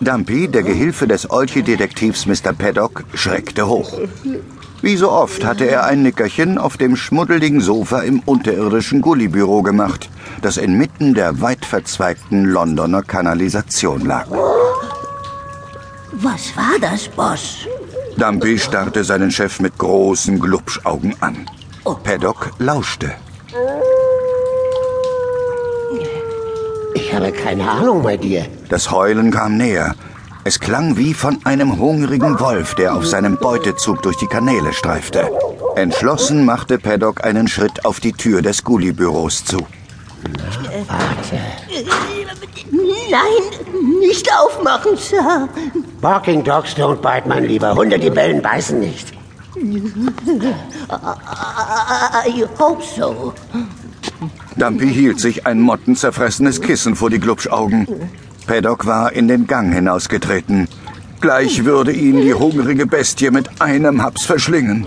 Dumpy, der Gehilfe des Olchi-Detektivs Mr. Paddock, schreckte hoch. Wie so oft hatte er ein Nickerchen auf dem schmuddeligen Sofa im unterirdischen Gullibüro gemacht, das inmitten der weit verzweigten Londoner Kanalisation lag. Was war das, Boss? Dumpy starrte seinen Chef mit großen Glubschaugen an. Paddock lauschte. Ich habe keine Ahnung bei dir. Das Heulen kam näher. Es klang wie von einem hungrigen Wolf, der auf seinem Beutezug durch die Kanäle streifte. Entschlossen machte Paddock einen Schritt auf die Tür des Gullibüros zu. Warte. Nein, nicht aufmachen, Sir. Barking Dogs don't bite, mein Lieber. Hunde, die bellen, beißen nicht. I hope so. Dumpy hielt sich ein mottenzerfressenes Kissen vor die Glubschaugen. Paddock war in den Gang hinausgetreten. Gleich würde ihn die hungrige Bestie mit einem Haps verschlingen.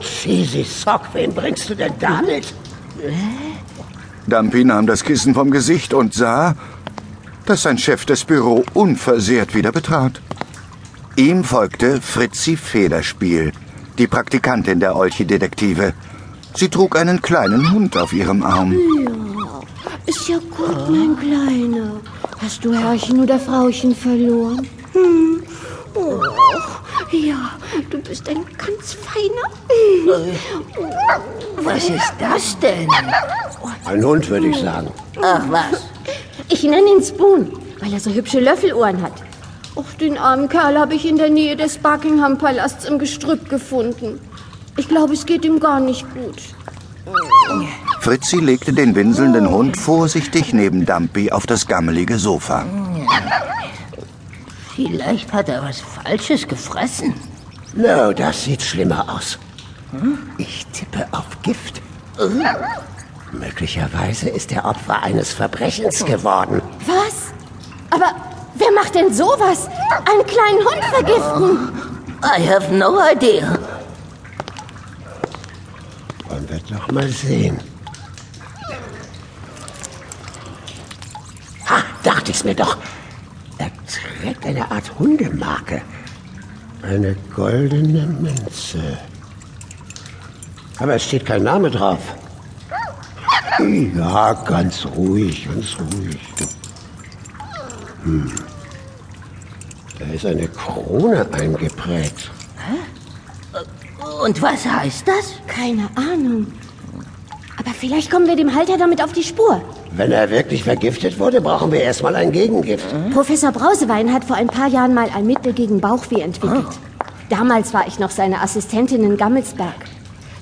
Cheesy Sock, wen bringst du denn da mit? Dumpy nahm das Kissen vom Gesicht und sah, dass sein Chef das Büro unversehrt wieder betrat. Ihm folgte Fritzi Federspiel, die Praktikantin der Olchi-Detektive. Sie trug einen kleinen Hund auf ihrem Arm. Ist ja gut, mein Kleiner. Hast du Herrchen oder Frauchen verloren? Hm. Oh, ja, du bist ein ganz feiner. Was ist das denn? Ein Hund, würde ich sagen. Ach was. Ich nenne ihn Spoon, weil er so hübsche Löffelohren hat. Och, den armen Kerl habe ich in der Nähe des Buckingham-Palasts im Gestrüpp gefunden. Ich glaube, es geht ihm gar nicht gut. Fritzi legte den winselnden Hund vorsichtig neben Dumpy auf das gammelige Sofa. Vielleicht hat er was Falsches gefressen. No, das sieht schlimmer aus. Ich tippe auf Gift. Möglicherweise ist er Opfer eines Verbrechens geworden. Was? Aber wer macht denn sowas? Einen kleinen Hund vergiften? I have no idea. Doch mal sehen. Ha, dachte ich's mir doch. Er trägt eine Art Hundemarke. Eine goldene Münze. Aber es steht kein Name drauf. Ja, ganz ruhig, ganz ruhig. Hm. Da ist eine Krone eingeprägt. Und was heißt das? Keine Ahnung. Aber vielleicht kommen wir dem Halter damit auf die Spur. Wenn er wirklich vergiftet wurde, brauchen wir erstmal ein Gegengift. Professor Brausewein hat vor ein paar Jahren mal ein Mittel gegen Bauchweh entwickelt. Damals war ich noch seine Assistentin in Gammelsberg.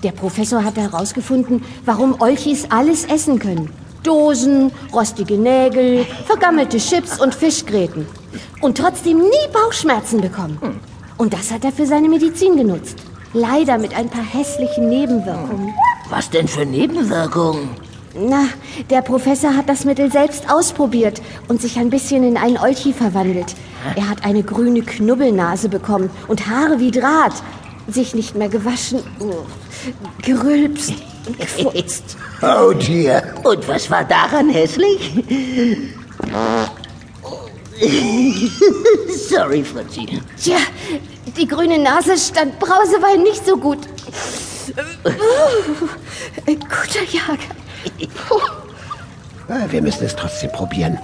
Der Professor hat herausgefunden, warum Olchis alles essen können. Dosen, rostige Nägel, vergammelte Chips und Fischgräten. Und trotzdem nie Bauchschmerzen bekommen. Und das hat er für seine Medizin genutzt. Leider mit ein paar hässlichen Nebenwirkungen. Was denn für Nebenwirkungen? Na, der Professor hat das Mittel selbst ausprobiert und sich ein bisschen in einen Olchi verwandelt. Er hat eine grüne Knubbelnase bekommen und Haare wie Draht. Sich nicht mehr gewaschen, gerülpst und gefurzt. Oh dear. Und was war daran hässlich? Sorry, Fritzi. Tja, die grüne Nase stand Brausewein nicht so gut. Ein guter Jager. Äh, Wir müssen es trotzdem probieren.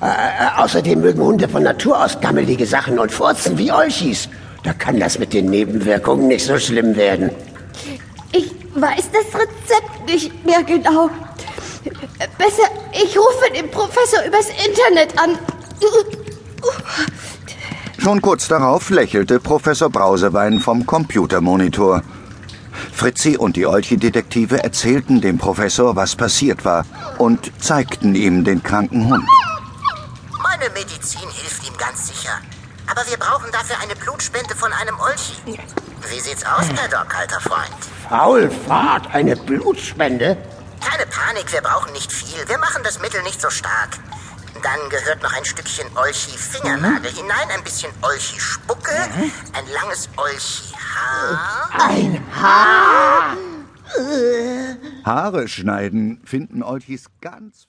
Äh, äh, außerdem mögen Hunde von Natur aus gammelige Sachen und furzen wie Olchis. Da kann das mit den Nebenwirkungen nicht so schlimm werden. Ich weiß das Rezept nicht mehr genau. Besser, ich rufe den Professor übers Internet an. Schon kurz darauf lächelte Professor Brausewein vom Computermonitor. Fritzi und die Olchi-Detektive erzählten dem Professor, was passiert war und zeigten ihm den kranken Hund. Meine Medizin hilft ihm ganz sicher. Aber wir brauchen dafür eine Blutspende von einem Olchi. Wie sieht's aus, Paddock, alter Freund? Faulfahrt, eine Blutspende? Keine Panik, wir brauchen nicht viel. Wir machen das Mittel nicht so stark. Dann gehört noch ein Stückchen Olchi-Fingernagel hinein, ein bisschen Olchi-Spucke, ein langes Olchi-Haar. Ein Haar? Haare schneiden finden Olchis ganz